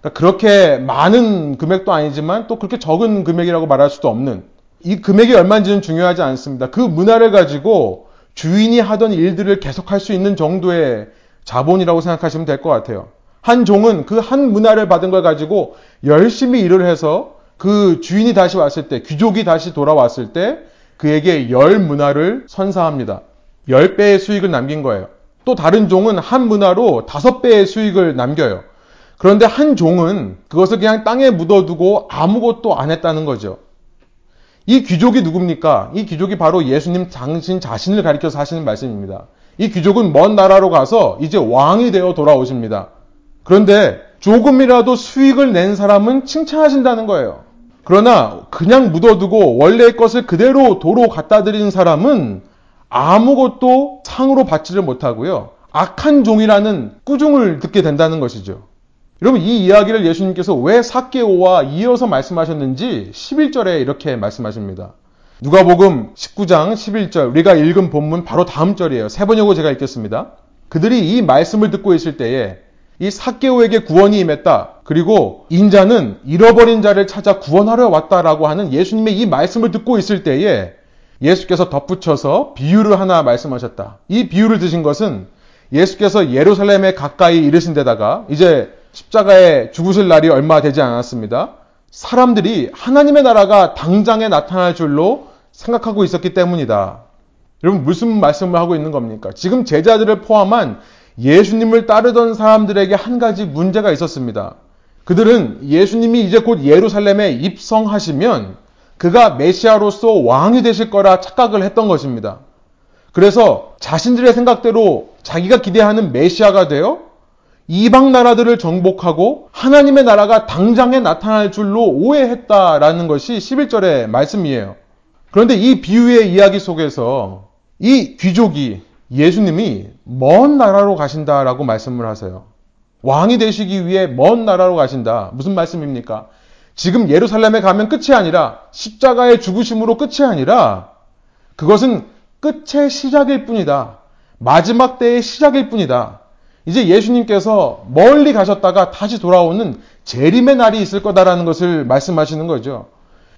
그러니까 그렇게 많은 금액도 아니지만 또 그렇게 적은 금액이라고 말할 수도 없는 이 금액이 얼마인지는 중요하지 않습니다. 그 문화를 가지고 주인이 하던 일들을 계속할 수 있는 정도의 자본이라고 생각하시면 될 것 같아요. 한 종은 그 한 문화를 받은 걸 가지고 열심히 일을 해서 그 주인이 다시 왔을 때, 귀족이 다시 돌아왔을 때 그에게 열 문화를 선사합니다. 열 배의 수익을 남긴 거예요. 또 다른 종은 한 문화로 다섯 배의 수익을 남겨요. 그런데 한 종은 그것을 그냥 땅에 묻어두고 아무것도 안 했다는 거죠. 이 귀족이 누굽니까? 이 귀족이 바로 예수님 당신 자신을 가리켜서 하시는 말씀입니다. 이 귀족은 먼 나라로 가서 이제 왕이 되어 돌아오십니다. 그런데 조금이라도 수익을 낸 사람은 칭찬하신다는 거예요. 그러나 그냥 묻어두고 원래의 것을 그대로 도로 갖다 드리는 사람은 아무것도 상으로 받지를 못하고요. 악한 종이라는 꾸중을 듣게 된다는 것이죠. 여러분 이 이야기를 예수님께서 왜 사케오와 이어서 말씀하셨는지 11절에 이렇게 말씀하십니다. 누가복음 19장 11절 우리가 읽은 본문 바로 다음 절이에요. 세 번역으로 제가 읽겠습니다. 그들이 이 말씀을 듣고 있을 때에 이 사케오에게 구원이 임했다. 그리고 인자는 잃어버린 자를 찾아 구원하러 왔다라고 하는 예수님의 이 말씀을 듣고 있을 때에 예수께서 덧붙여서 비유를 하나 말씀하셨다. 이 비유를 드신 것은 예수께서 예루살렘에 가까이 이르신 데다가 이제 십자가에 죽으실 날이 얼마 되지 않았습니다. 사람들이 하나님의 나라가 당장에 나타날 줄로 생각하고 있었기 때문이다. 여러분 무슨 말씀을 하고 있는 겁니까? 지금 제자들을 포함한 예수님을 따르던 사람들에게 한 가지 문제가 있었습니다. 그들은 예수님이 이제 곧 예루살렘에 입성하시면 그가 메시아로서 왕이 되실 거라 착각을 했던 것입니다. 그래서 자신들의 생각대로 자기가 기대하는 메시아가 되어 이방 나라들을 정복하고 하나님의 나라가 당장에 나타날 줄로 오해했다라는 것이 11절의 말씀이에요. 그런데 이 비유의 이야기 속에서 이 귀족이 예수님이 먼 나라로 가신다라고 말씀을 하세요. 왕이 되시기 위해 먼 나라로 가신다. 무슨 말씀입니까? 지금 예루살렘에 가면 끝이 아니라 십자가의 죽으심으로 끝이 아니라 그것은 끝의 시작일 뿐이다. 마지막 때의 시작일 뿐이다. 이제 예수님께서 멀리 가셨다가 다시 돌아오는 재림의 날이 있을 거다라는 것을 말씀하시는 거죠.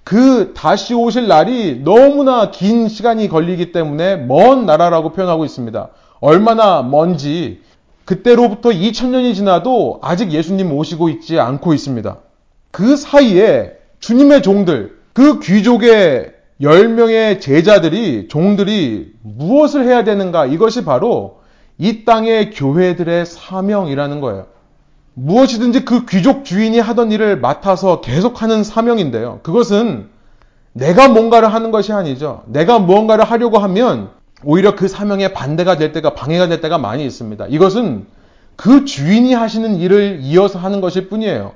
그 다시 오실 날이 너무나 긴 시간이 걸리기 때문에 먼 나라라고 표현하고 있습니다. 얼마나 먼지 그때로부터 2000년이 지나도 아직 예수님 오시고 있지 않고 있습니다. 그 사이에 주님의 종들, 그 귀족의 10명의 제자들이, 종들이 무엇을 해야 되는가? 이것이 바로 이 땅의 교회들의 사명이라는 거예요. 무엇이든지 그 귀족 주인이 하던 일을 맡아서 계속하는 사명인데요. 그것은 내가 뭔가를 하는 것이 아니죠. 내가 무언가를 하려고 하면 오히려 그 사명에 반대가 될 때가 방해가 될 때가 많이 있습니다. 이것은 그 주인이 하시는 일을 이어서 하는 것일 뿐이에요.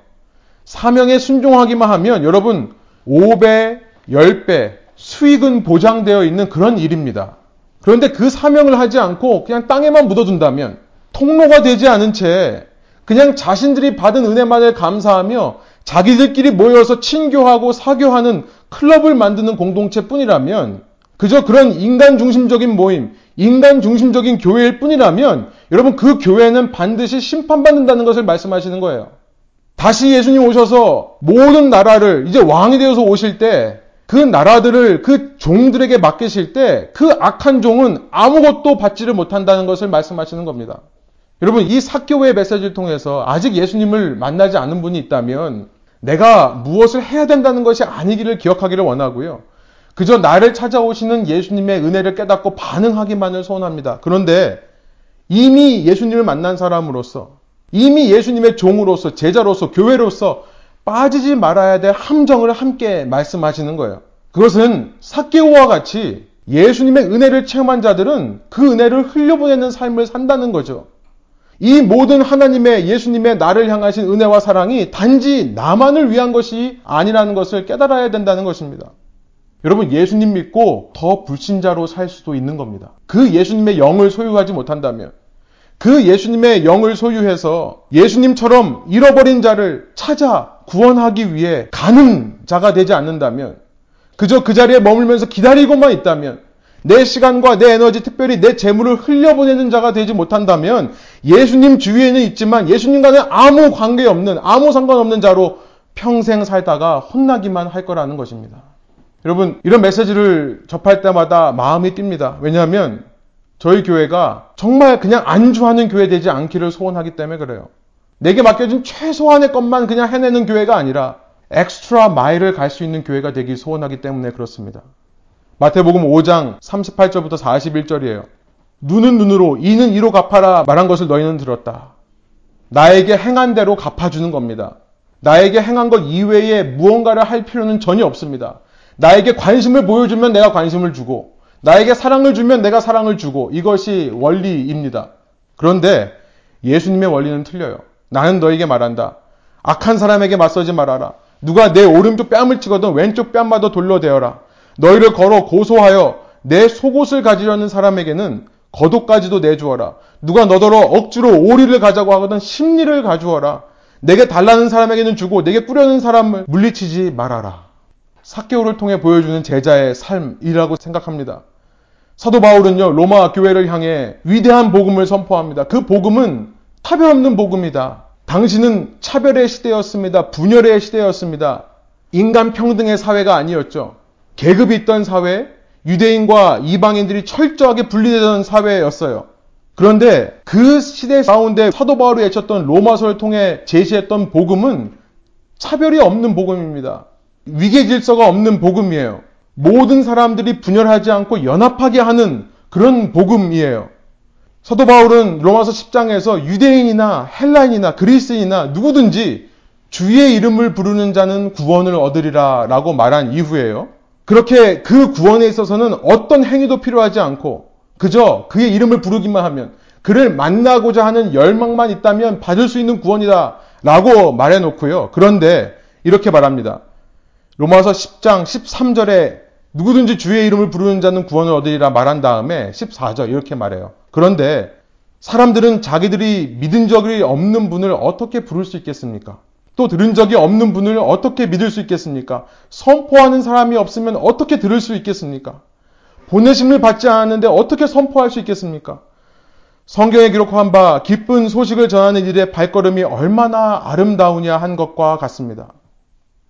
사명에 순종하기만 하면 여러분 5배, 10배 수익은 보장되어 있는 그런 일입니다. 그런데 그 사명을 하지 않고 그냥 땅에만 묻어둔다면 통로가 되지 않은 채 그냥 자신들이 받은 은혜만을 감사하며 자기들끼리 모여서 친교하고 사교하는 클럽을 만드는 공동체 뿐이라면 그저 그런 인간 중심적인 모임, 인간 중심적인 교회일 뿐이라면 여러분 그 교회는 반드시 심판받는다는 것을 말씀하시는 거예요. 다시 예수님 오셔서 모든 나라를 이제 왕이 되어서 오실 때 그 나라들을 그 종들에게 맡기실 때 그 악한 종은 아무것도 받지를 못한다는 것을 말씀하시는 겁니다. 여러분 이 사교의 메시지를 통해서 아직 예수님을 만나지 않은 분이 있다면 내가 무엇을 해야 된다는 것이 아니기를 기억하기를 원하고요. 그저 나를 찾아오시는 예수님의 은혜를 깨닫고 반응하기만을 소원합니다. 그런데 이미 예수님을 만난 사람으로서 이미 예수님의 종으로서 제자로서 교회로서 빠지지 말아야 될 함정을 함께 말씀하시는 거예요. 그것은 사케오와 같이 예수님의 은혜를 체험한 자들은 그 은혜를 흘려보내는 삶을 산다는 거죠. 이 모든 하나님의 예수님의 나를 향하신 은혜와 사랑이 단지 나만을 위한 것이 아니라는 것을 깨달아야 된다는 것입니다. 여러분 예수님 믿고 더 불신자로 살 수도 있는 겁니다. 그 예수님의 영을 소유하지 못한다면 그 예수님의 영을 소유해서 예수님처럼 잃어버린 자를 찾아 구원하기 위해 가는 자가 되지 않는다면 그저 그 자리에 머물면서 기다리고만 있다면 내 시간과 내 에너지, 특별히 내 재물을 흘려보내는 자가 되지 못한다면 예수님 주위에는 있지만 예수님과는 아무 관계없는, 아무 상관없는 자로 평생 살다가 혼나기만 할 거라는 것입니다. 여러분, 이런 메시지를 접할 때마다 마음이 뜁니다. 왜냐하면 저희 교회가 정말 그냥 안주하는 교회 되지 않기를 소원하기 때문에 그래요. 내게 맡겨진 최소한의 것만 그냥 해내는 교회가 아니라 엑스트라 마일을 갈 수 있는 교회가 되기 소원하기 때문에 그렇습니다. 마태복음 5장 38절부터 41절이에요. 눈은 눈으로, 이는 이로 갚아라 말한 것을 너희는 들었다. 나에게 행한 대로 갚아주는 겁니다. 나에게 행한 것 이외에 무언가를 할 필요는 전혀 없습니다. 나에게 관심을 보여주면 내가 관심을 주고, 나에게 사랑을 주면 내가 사랑을 주고, 이것이 원리입니다. 그런데 예수님의 원리는 틀려요. 나는 너에게 말한다. 악한 사람에게 맞서지 말아라. 누가 내 오른쪽 뺨을 치거든 왼쪽 뺨마저 돌려대어라. 너희를 걸어 고소하여 내 속옷을 가지려는 사람에게는 겉옷까지도 내주어라. 누가 너더러 억지로 오리를 가자고 하거든 심리를 가주어라. 내게 달라는 사람에게는 주고 내게 꾸려는 사람을 물리치지 말아라. 사개오를 통해 보여주는 제자의 삶이라고 생각합니다. 사도 바울은요, 로마 교회를 향해 위대한 복음을 선포합니다. 그 복음은 차별 없는 복음이다. 당신은 차별의 시대였습니다. 분열의 시대였습니다. 인간 평등의 사회가 아니었죠. 계급이 있던 사회, 유대인과 이방인들이 철저하게 분리되던 사회였어요. 그런데 그 시대 가운데 사도 바울이 외쳤던 로마서를 통해 제시했던 복음은 차별이 없는 복음입니다. 위계 질서가 없는 복음이에요. 모든 사람들이 분열하지 않고 연합하게 하는 그런 복음이에요. 사도 바울은 로마서 10장에서 유대인이나 헬라인이나 그리스인이나 누구든지 주의 이름을 부르는 자는 구원을 얻으리라 라고 말한 이후에요. 그렇게 그 구원에 있어서는 어떤 행위도 필요하지 않고 그저 그의 이름을 부르기만 하면 그를 만나고자 하는 열망만 있다면 받을 수 있는 구원이다 라고 말해 놓고요. 그런데 이렇게 말합니다. 로마서 10장 13절에 누구든지 주의 이름을 부르는 자는 구원을 얻으리라 말한 다음에 14절 이렇게 말해요. 그런데 사람들은 자기들이 믿은 적이 없는 분을 어떻게 부를 수 있겠습니까? 또 들은 적이 없는 분을 어떻게 믿을 수 있겠습니까? 선포하는 사람이 없으면 어떻게 들을 수 있겠습니까? 보내심을 받지 않았는데 어떻게 선포할 수 있겠습니까? 성경에 기록한 바 기쁜 소식을 전하는 일의 발걸음이 얼마나 아름다우냐 한 것과 같습니다.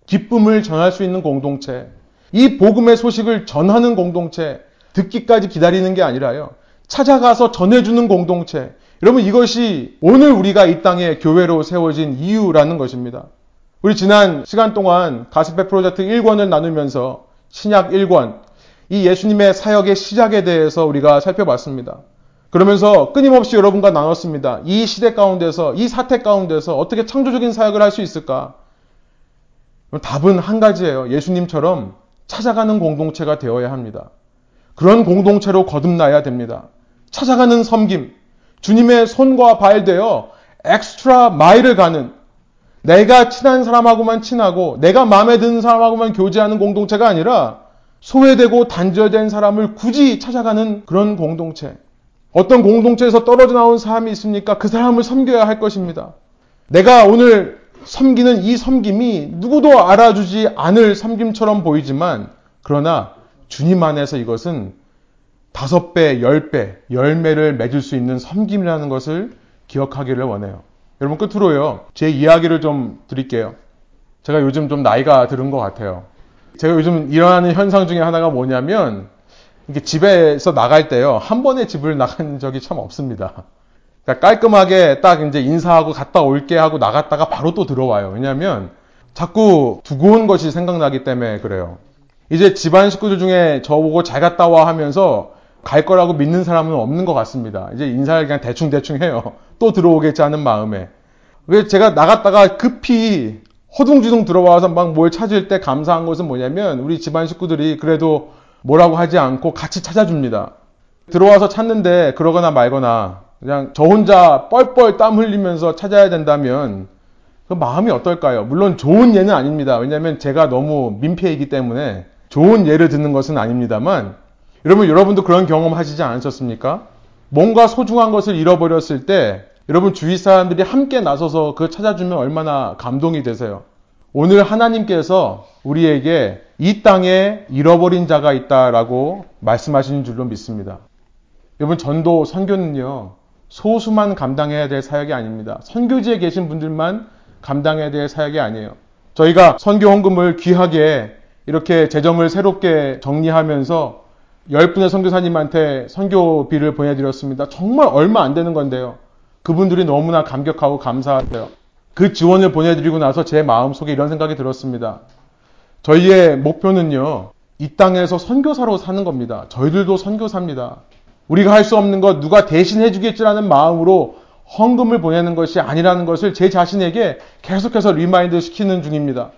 기쁨을 전할 수 있는 공동체, 이 복음의 소식을 전하는 공동체, 듣기까지 기다리는 게 아니라요. 찾아가서 전해주는 공동체, 여러분 이것이 오늘 우리가 이 땅에 교회로 세워진 이유라는 것입니다. 우리 지난 시간 동안 가스페 프로젝트 1권을 나누면서 신약 1권, 이 예수님의 사역의 시작에 대해서 우리가 살펴봤습니다. 그러면서 끊임없이 여러분과 나눴습니다. 이 시대 가운데서, 이 사태 가운데서 어떻게 창조적인 사역을 할 수 있을까? 답은 한 가지예요. 예수님처럼 찾아가는 공동체가 되어야 합니다. 그런 공동체로 거듭나야 됩니다. 찾아가는 섬김, 주님의 손과 발 되어 엑스트라 마일을 가는 내가 친한 사람하고만 친하고 내가 마음에 드는 사람하고만 교제하는 공동체가 아니라 소외되고 단절된 사람을 굳이 찾아가는 그런 공동체. 어떤 공동체에서 떨어져 나온 사람이 있습니까? 그 사람을 섬겨야 할 것입니다. 내가 오늘 섬기는 이 섬김이 누구도 알아주지 않을 섬김처럼 보이지만 그러나 주님 안에서 이것은 다섯 배, 열 배, 열매를 맺을 수 있는 섬김이라는 것을 기억하기를 원해요. 여러분 끝으로요. 제 이야기를 좀 드릴게요. 제가 요즘 좀 나이가 들은 것 같아요. 제가 요즘 일어나는 현상 중에 하나가 뭐냐면 이게 집에서 나갈 때요. 한 번에 집을 나간 적이 참 없습니다. 그러니까 깔끔하게 딱 이제 인사하고 갔다 올게 하고 나갔다가 바로 또 들어와요. 왜냐하면 자꾸 두고 온 것이 생각나기 때문에 그래요. 이제 집안 식구들 중에 저보고 잘 갔다 와 하면서 갈 거라고 믿는 사람은 없는 것 같습니다. 이제 인사를 그냥 대충대충 해요. 또 들어오겠지 하는 마음에. 왜 제가 나갔다가 급히 허둥지둥 들어와서 막 뭘 찾을 때 감사한 것은 뭐냐면 우리 집안 식구들이 그래도 뭐라고 하지 않고 같이 찾아줍니다. 들어와서 찾는데 그러거나 말거나 그냥 저 혼자 뻘뻘 땀 흘리면서 찾아야 된다면 그 마음이 어떨까요? 물론 좋은 예는 아닙니다. 왜냐하면 제가 너무 민폐이기 때문에 좋은 예를 듣는 것은 아닙니다만 여러분 여러분도 그런 경험 하시지 않으셨습니까? 뭔가 소중한 것을 잃어버렸을 때 여러분 주위 사람들이 함께 나서서 그 찾아주면 얼마나 감동이 되세요. 오늘 하나님께서 우리에게 이 땅에 잃어버린 자가 있다라고 말씀하시는 줄로 믿습니다. 여러분 전도 선교는요 소수만 감당해야 될 사역이 아닙니다. 선교지에 계신 분들만 감당해야 될 사역이 아니에요. 저희가 선교 헌금을 귀하게 이렇게 재정을 새롭게 정리하면서 10분의 선교사님한테 선교비를 보내드렸습니다. 정말 얼마 안 되는 건데요. 그분들이 너무나 감격하고 감사하세요. 그 지원을 보내드리고 나서 제 마음속에 이런 생각이 들었습니다. 저희의 목표는요, 이 땅에서 선교사로 사는 겁니다. 저희들도 선교사입니다. 우리가 할 수 없는 것 누가 대신 해주겠지라는 마음으로 헌금을 보내는 것이 아니라는 것을 제 자신에게 계속해서 remind 시키는 중입니다.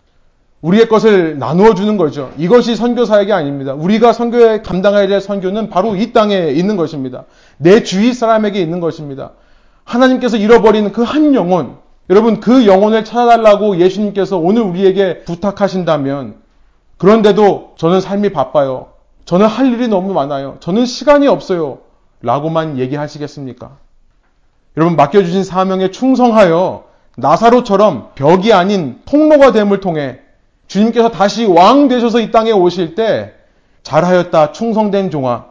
우리의 것을 나누어 주는 거죠. 이것이 선교 사역이 아닙니다. 우리가 선교에 감당해야 될 선교는 바로 이 땅에 있는 것입니다. 내 주위 사람에게 있는 것입니다. 하나님께서 잃어버린 그 한 영혼, 여러분 그 영혼을 찾아달라고 예수님께서 오늘 우리에게 부탁하신다면 그런데도 저는 삶이 바빠요. 저는 할 일이 너무 많아요. 저는 시간이 없어요. 라고만 얘기하시겠습니까? 여러분 맡겨주신 사명에 충성하여 나사로처럼 벽이 아닌 통로가 됨을 통해 주님께서 다시 왕 되셔서 이 땅에 오실 때 잘하였다 충성된 종아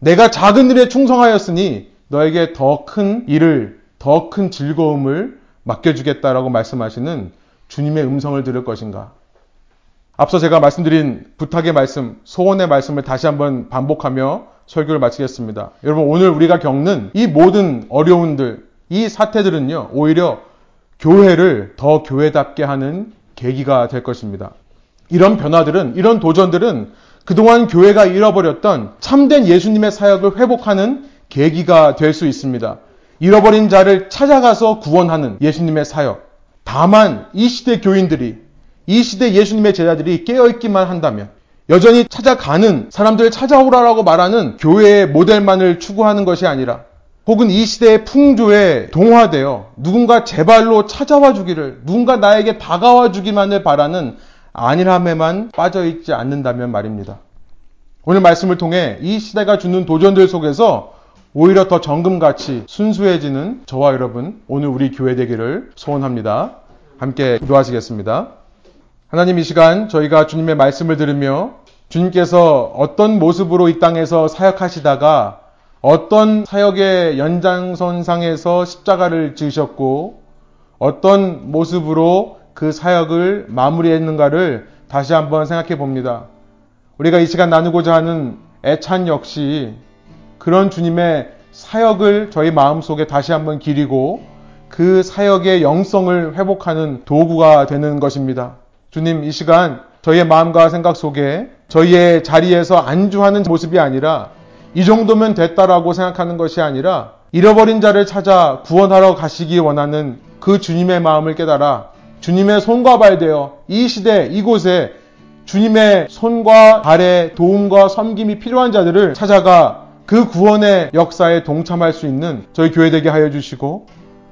내가 작은 일에 충성하였으니 너에게 더 큰 일을 더 큰 즐거움을 맡겨주겠다라고 말씀하시는 주님의 음성을 들을 것인가? 앞서 제가 말씀드린 부탁의 말씀, 소원의 말씀을 다시 한번 반복하며 설교를 마치겠습니다. 여러분, 오늘 우리가 겪는 이 모든 어려움들, 이 사태들은요, 오히려 교회를 더 교회답게 하는 계기가 될 것입니다. 이런 변화들은, 이런 도전들은 그동안 교회가 잃어버렸던 참된 예수님의 사역을 회복하는 계기가 될 수 있습니다. 잃어버린 자를 찾아가서 구원하는 예수님의 사역. 다만 이 시대 교인들이 이 시대 예수님의 제자들이 깨어있기만 한다면 여전히 찾아가는 사람들을 찾아오라라고 말하는 교회의 모델만을 추구하는 것이 아니라 혹은 이 시대의 풍조에 동화되어 누군가 제발로 찾아와 주기를 누군가 나에게 다가와 주기만을 바라는 안일함에만 빠져있지 않는다면 말입니다. 오늘 말씀을 통해 이 시대가 주는 도전들 속에서 오히려 더 정금같이 순수해지는 저와 여러분 오늘 우리 교회 되기를 소원합니다. 함께 기도하시겠습니다. 하나님 이 시간 저희가 주님의 말씀을 들으며 주님께서 어떤 모습으로 이 땅에서 사역하시다가 어떤 사역의 연장선상에서 십자가를 지으셨고 어떤 모습으로 그 사역을 마무리했는가를 다시 한번 생각해 봅니다. 우리가 이 시간 나누고자 하는 애찬 역시 그런 주님의 사역을 저희 마음속에 다시 한번 기리고 그 사역의 영성을 회복하는 도구가 되는 것입니다. 주님 이 시간 저희의 마음과 생각 속에 저희의 자리에서 안주하는 모습이 아니라 이 정도면 됐다라고 생각하는 것이 아니라 잃어버린 자를 찾아 구원하러 가시기 원하는 그 주님의 마음을 깨달아 주님의 손과 발 되어 이 시대 이곳에 주님의 손과 발의 도움과 섬김이 필요한 자들을 찾아가 그 구원의 역사에 동참할 수 있는 저희 교회 되게 하여 주시고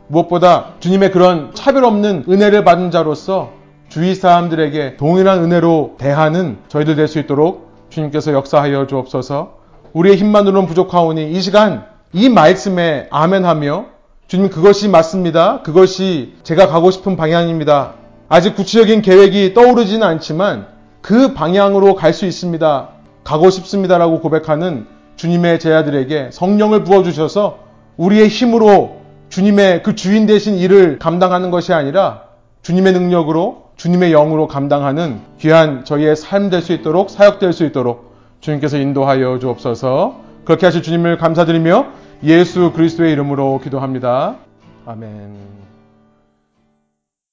무엇보다 주님의 그런 차별 없는 은혜를 받은 자로서 주위 사람들에게 동일한 은혜로 대하는 저희들 될 수 있도록 주님께서 역사하여 주옵소서. 우리의 힘만으로는 부족하오니 이 시간 이 말씀에 아멘하며 주님 그것이 맞습니다. 그것이 제가 가고 싶은 방향입니다. 아직 구체적인 계획이 떠오르지는 않지만 그 방향으로 갈 수 있습니다. 가고 싶습니다라고 고백하는 주님의 제자들에게 성령을 부어주셔서 우리의 힘으로 주님의 그 주인 되신 일을 감당하는 것이 아니라 주님의 능력으로 주님의 영으로 감당하는 귀한 저희의 삶 될 수 있도록 사역될 수 있도록 주님께서 인도하여 주옵소서. 그렇게 하실 주님을 감사드리며 예수 그리스도의 이름으로 기도합니다. 아멘.